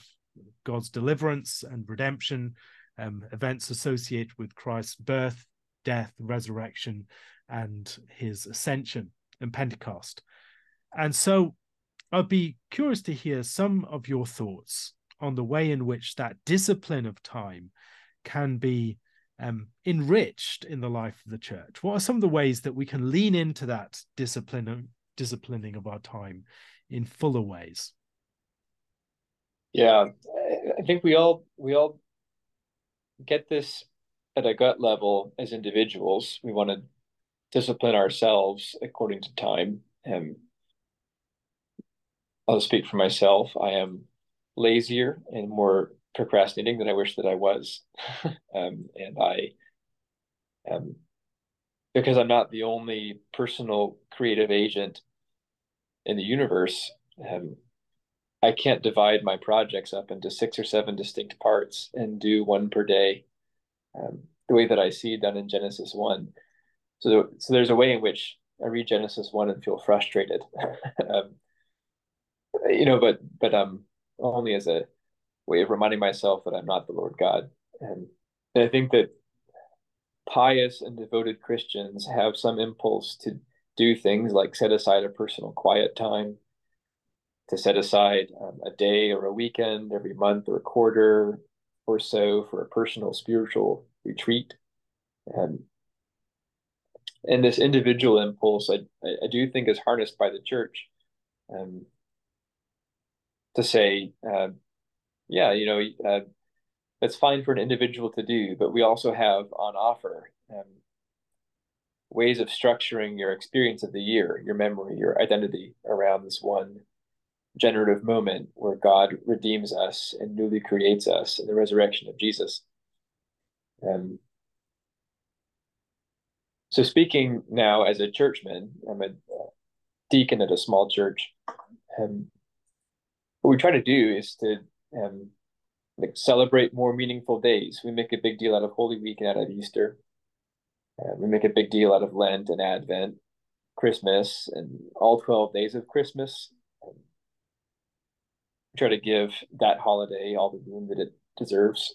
God's deliverance and redemption, um, events associated with Christ's birth, death, resurrection, and his ascension and Pentecost. And so I'd be curious to hear some of your thoughts on the way in which that discipline of time can be um, enriched in the life of the church? What are some of the ways that we can lean into that discipline, disciplining of our time in fuller ways? Yeah, I think we all we all get this at a gut level as individuals. We want to discipline ourselves according to time. And I'll speak for myself. I am lazier and more procrastinating than I wish that I was. (laughs) um, and I am, because I'm not the only personal creative agent in the universe, um, I can't divide my projects up into six or seven distinct parts and do one per day um, the way that I see done in Genesis 1. So, so there's a way in which I read Genesis 1 and feel frustrated. (laughs) um, you know, but but um only as a way of reminding myself that I'm not the Lord God. And, I think that pious and devoted Christians have some impulse to do things like set aside a personal quiet time, to set aside um, a day or a weekend every month or a quarter or so for a personal spiritual retreat. And and this individual impulse, I, I do think is harnessed by the church. Um, to say, uh, yeah, you know, uh, that's fine for an individual to do, but we also have on offer um, ways of structuring your experience of the year, your memory, your identity around this one generative moment where God redeems us and newly creates us in the resurrection of Jesus. Um, so, speaking now as a churchman, I'm a deacon at a small church. Um, what we try to do is to um, like celebrate more meaningful days. We make a big deal out of Holy Week and out of Easter. Uh, we make a big deal out of Lent and Advent, Christmas, and all 12 days of Christmas. We try to give that holiday all the room that it deserves.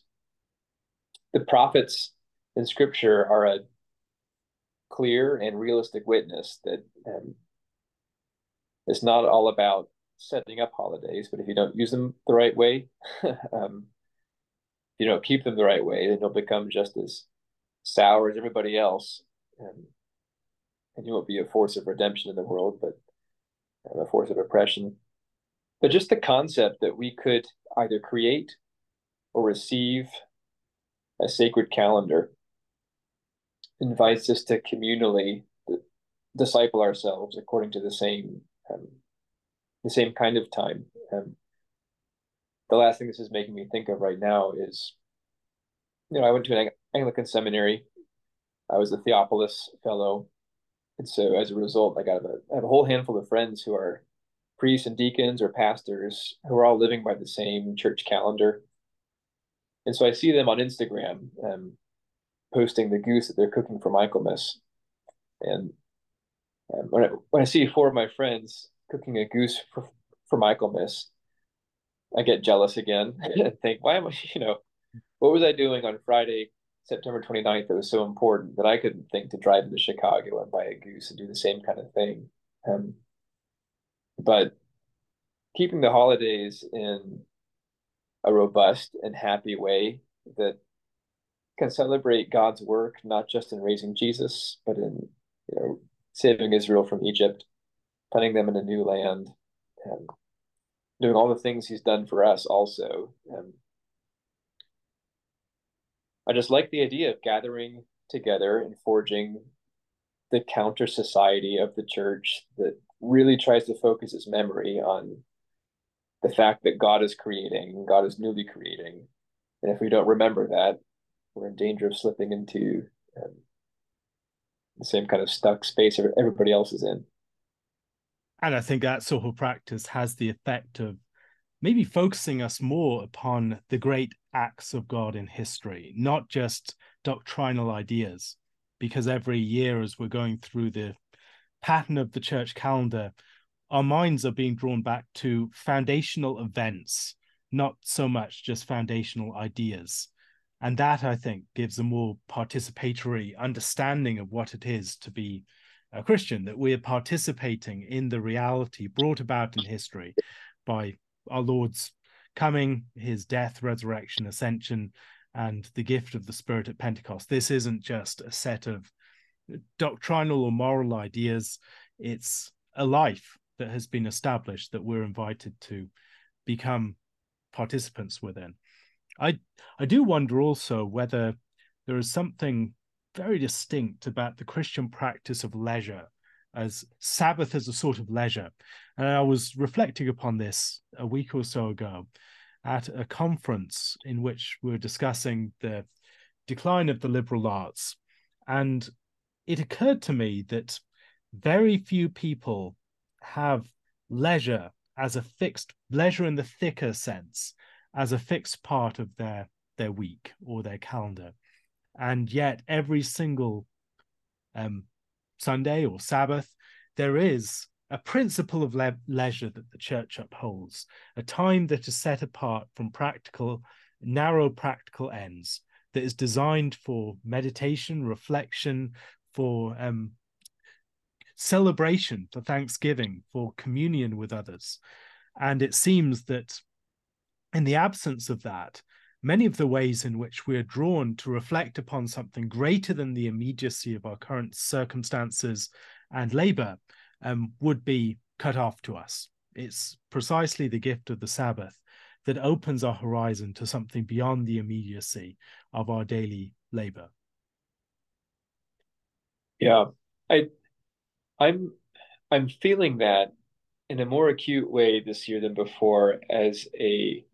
The prophets in Scripture are a clear and realistic witness that um, it's not all about setting up holidays, but if you don't use them the right way, (laughs) um, you don't keep them the right way, then you'll become just as sour as everybody else, and and you won't be a force of redemption in the world, but a force of oppression. But just the concept that we could either create or receive a sacred calendar invites us to communally disciple ourselves according to the same um, the same kind of time. Um, the last thing this is making me think of right now is, you know, I went to an Anglican seminary. I was a Theophilus fellow, and so as a result, I got a, I have a whole handful of friends who are priests and deacons or pastors who are all living by the same church calendar. And so I see them on Instagram um, posting the goose that they're cooking for Michaelmas. And um, when, I, when I see four of my friends cooking a goose for, for Michaelmas, I get jealous again (laughs) and think, why am I, (laughs) you know, what was I doing on Friday, September 29th that was so important that I couldn't think to drive into Chicago and buy a goose and do the same kind of thing? Um, but keeping the holidays in a robust and happy way that can celebrate God's work, not just in raising Jesus, but in you know saving Israel from Egypt putting them in a new land, and doing all the things he's done for us also. And I just like the idea of gathering together and forging the counter society of the church that really tries to focus its memory on the fact that God is creating, God is newly creating. And if we don't remember that, we're in danger of slipping into um, the same kind of stuck space everybody else is in and I think that sort of practice has the effect of maybe focusing us more upon the great acts of God in history, not just doctrinal ideas. Because every year, as we're going through the pattern of the church calendar, our minds are being drawn back to foundational events, not so much just foundational ideas. And that, I think, gives a more participatory understanding of what it is to be a Christian, that we're participating in the reality brought about in history by our Lord's coming, his death, resurrection, ascension, and the gift of the Spirit at Pentecost. This isn't just a set of doctrinal or moral ideas, it's a life that has been established that we're invited to become participants within. I I do wonder also whether there is something very distinct about the Christian practice of leisure as Sabbath as a sort of leisure. And I was reflecting upon this a week or so ago at a conference in which we were discussing the decline of the liberal arts. And it occurred to me that very few people have leisure as a fixed leisure in the thicker sense as a fixed part of their their week or their calendar and yet every single um, Sunday or Sabbath, there is a principle of le- leisure that the church upholds, a time that is set apart from practical, narrow practical ends, that is designed for meditation, reflection, for um, celebration, for thanksgiving, for communion with others. And it seems that in the absence of that, many of the ways in which we are drawn to reflect upon something greater than the immediacy of our current circumstances and labor um, would be cut off to us. It's precisely the gift of the Sabbath that opens our horizon to something beyond the immediacy of our daily labor. Yeah, I, I'm, I'm feeling that in a more acute way this year than before as a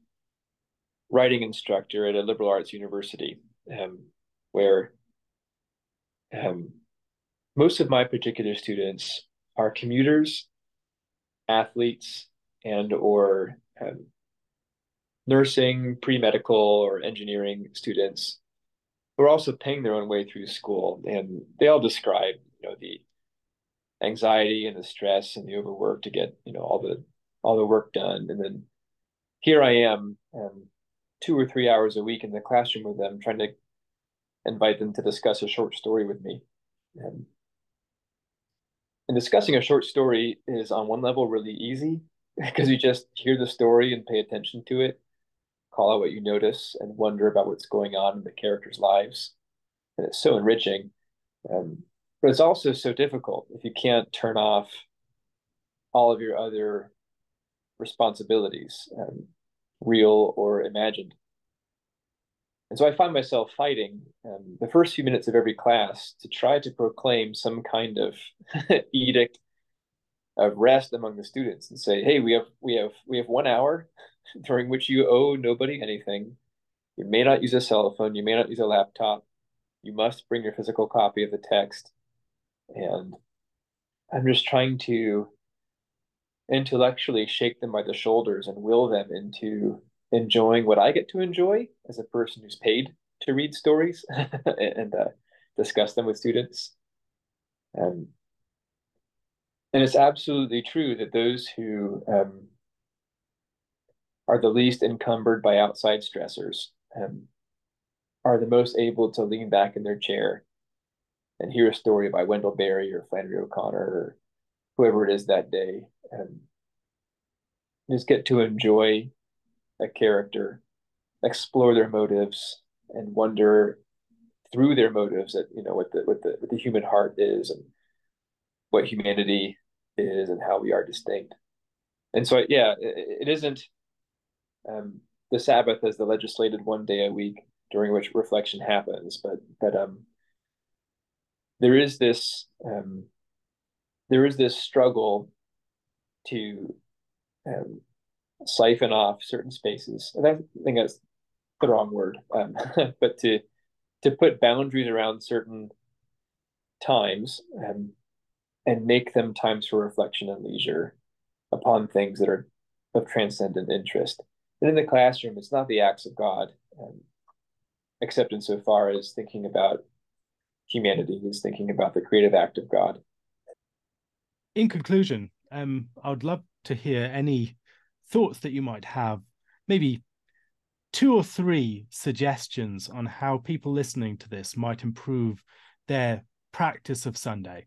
writing instructor at a liberal arts university, um, where um, most of my particular students are commuters, athletes, and or um, nursing, pre-medical, or engineering students who are also paying their own way through school, and they all describe, you know, the anxiety and the stress and the overwork to get, you know, all the all the work done, and then here I am, um, two or three hours a week in the classroom with them, trying to invite them to discuss a short story with me. And, and discussing a short story is on one level really easy (laughs) because you just hear the story and pay attention to it, call out what you notice, and wonder about what's going on in the characters' lives. And it's so enriching. Um, but it's also so difficult if you can't turn off all of your other responsibilities, um, real or imagined. And so I find myself fighting um, the first few minutes of every class to try to proclaim some kind of (laughs) edict of rest among the students and say, "Hey, we have we have we have one hour (laughs) during which you owe nobody anything. You may not use a cell phone. You may not use a laptop. You must bring your physical copy of the text." And I'm just trying to intellectually shake them by the shoulders and will them into enjoying what I get to enjoy as a person who's paid to read stories (laughs) and uh, discuss them with students. Um, and it's absolutely true that those who um, are the least encumbered by outside stressors um, are the most able to lean back in their chair and hear a story by Wendell Berry or Flannery O'Connor or whoever it is that day. And just get to enjoy a character, explore their motives, and wonder through their motives at you know what the what the what the human heart is and what humanity is and how we are distinct. And so yeah, it, it isn't um, the Sabbath as the legislated one day a week during which reflection happens, but but um, there is this um, there is this struggle to um, siphon off certain spaces. And I think that's the wrong word, um, (laughs) but to to put boundaries around certain times um, and make them times for reflection and leisure upon things that are of transcendent interest. And in the classroom, it's not the acts of God, um, except insofar as thinking about humanity is thinking about the creative act of God. In conclusion, um, I would love to hear any thoughts that you might have, maybe two or three suggestions on how people listening to this might improve their practice of Sunday.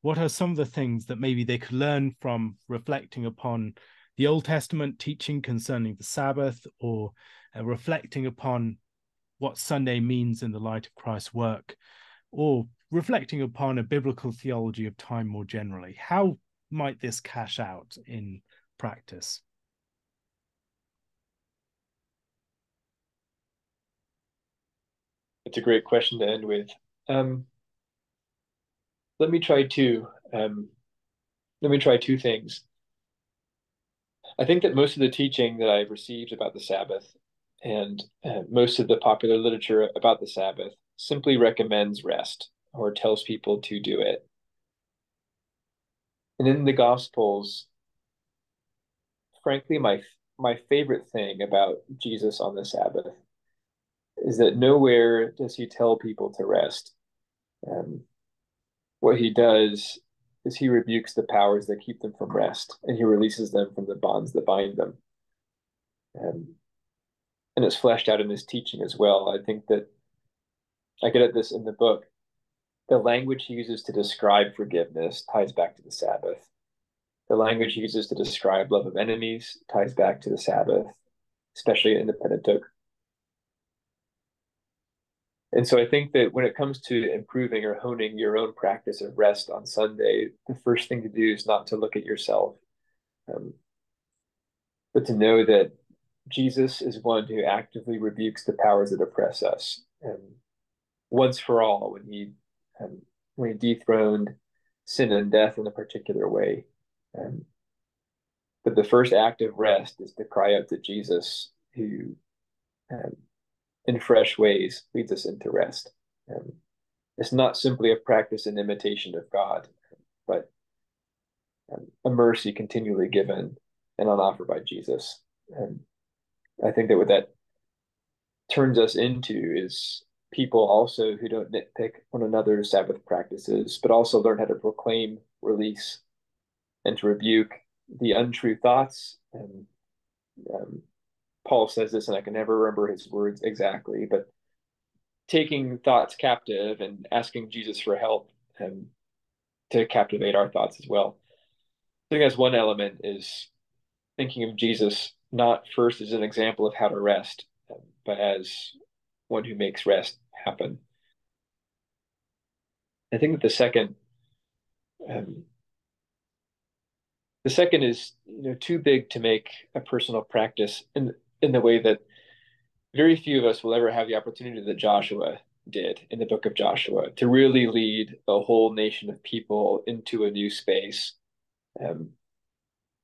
What are some of the things that maybe they could learn from reflecting upon the Old Testament teaching concerning the Sabbath or uh, reflecting upon what Sunday means in the light of Christ's work or reflecting upon a biblical theology of time more generally? How might this cash out in practice? It's a great question to end with. Um, let me try two. Um, let me try two things. I think that most of the teaching that I've received about the Sabbath and uh, most of the popular literature about the Sabbath simply recommends rest or tells people to do it. And in the Gospels, frankly, my my favorite thing about Jesus on the Sabbath is that nowhere does he tell people to rest. Um, what he does is he rebukes the powers that keep them from rest and he releases them from the bonds that bind them. Um, and it's fleshed out in his teaching as well. I think that I get at this in the book. The language he uses to describe forgiveness ties back to the Sabbath. The language he uses to describe love of enemies ties back to the Sabbath, especially in the Pentateuch. And so I think that when it comes to improving or honing your own practice of rest on Sunday, the first thing to do is not to look at yourself, um, but to know that Jesus is one who actively rebukes the powers that oppress us. And once for all, when he um, he dethroned sin and death in a particular way, um, but the first act of rest is to cry out to Jesus, who, um, in fresh ways, leads us into rest. Um, it's not simply a practice and imitation of God, but um, a mercy continually given and on offer by Jesus. And I think that what that turns us into is people also who don't nitpick one another's Sabbath practices, but also learn how to proclaim release and to rebuke the untrue thoughts. And um, Paul says this, and I can never remember his words exactly, but taking thoughts captive and asking Jesus for help and to captivate our thoughts as well. I think that's one element is thinking of Jesus not first as an example of how to rest, but as one who makes rest happen. I think that the second, um, the second is you know too big to make a personal practice in in the way that very few of us will ever have the opportunity that Joshua did in the book of Joshua to really lead a whole nation of people into a new space um,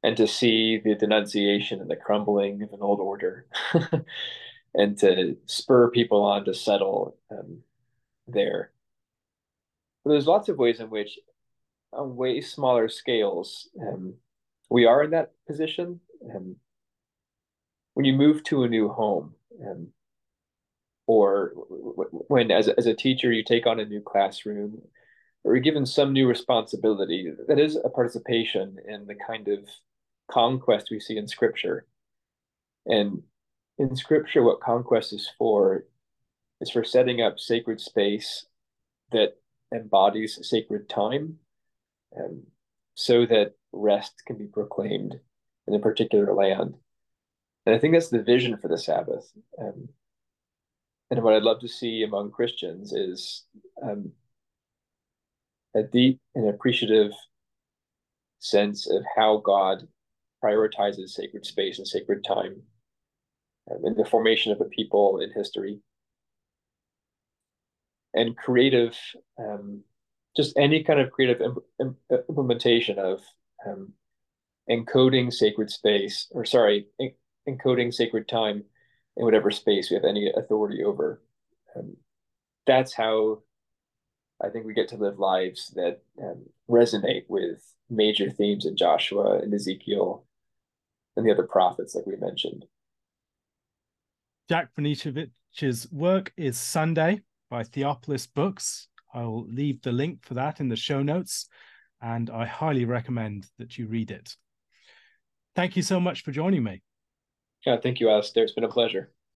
and to see the denunciation and the crumbling of an old order (laughs) and to spur people on to settle um, there. But there's lots of ways in which, on way smaller scales, um, we are in that position. Um, when you move to a new home, um, or when as as a teacher you take on a new classroom or you're given some new responsibility that is a participation in the kind of conquest we see in scripture and in scripture what conquest is for is for setting up sacred space that embodies sacred time um, so that rest can be proclaimed in a particular land and I think that's the vision for the Sabbath. Um, and what I'd love to see among Christians is um, a deep and appreciative sense of how God prioritizes sacred space and sacred time in the formation of a people in history. And creative, um, just any kind of creative imp- imp- implementation of um, encoding sacred space, or sorry, encoding sacred time in whatever space we have any authority over. Um, that's how I think we get to live lives that um, resonate with major themes in Joshua and Ezekiel and the other prophets, like we mentioned. Jack Franicevich's work is Sunday by Theopolis Books. I'll leave the link for that in the show notes, and I highly recommend that you read it. Thank you so much for joining me. Yeah, thank you, Alastair. It's been a pleasure.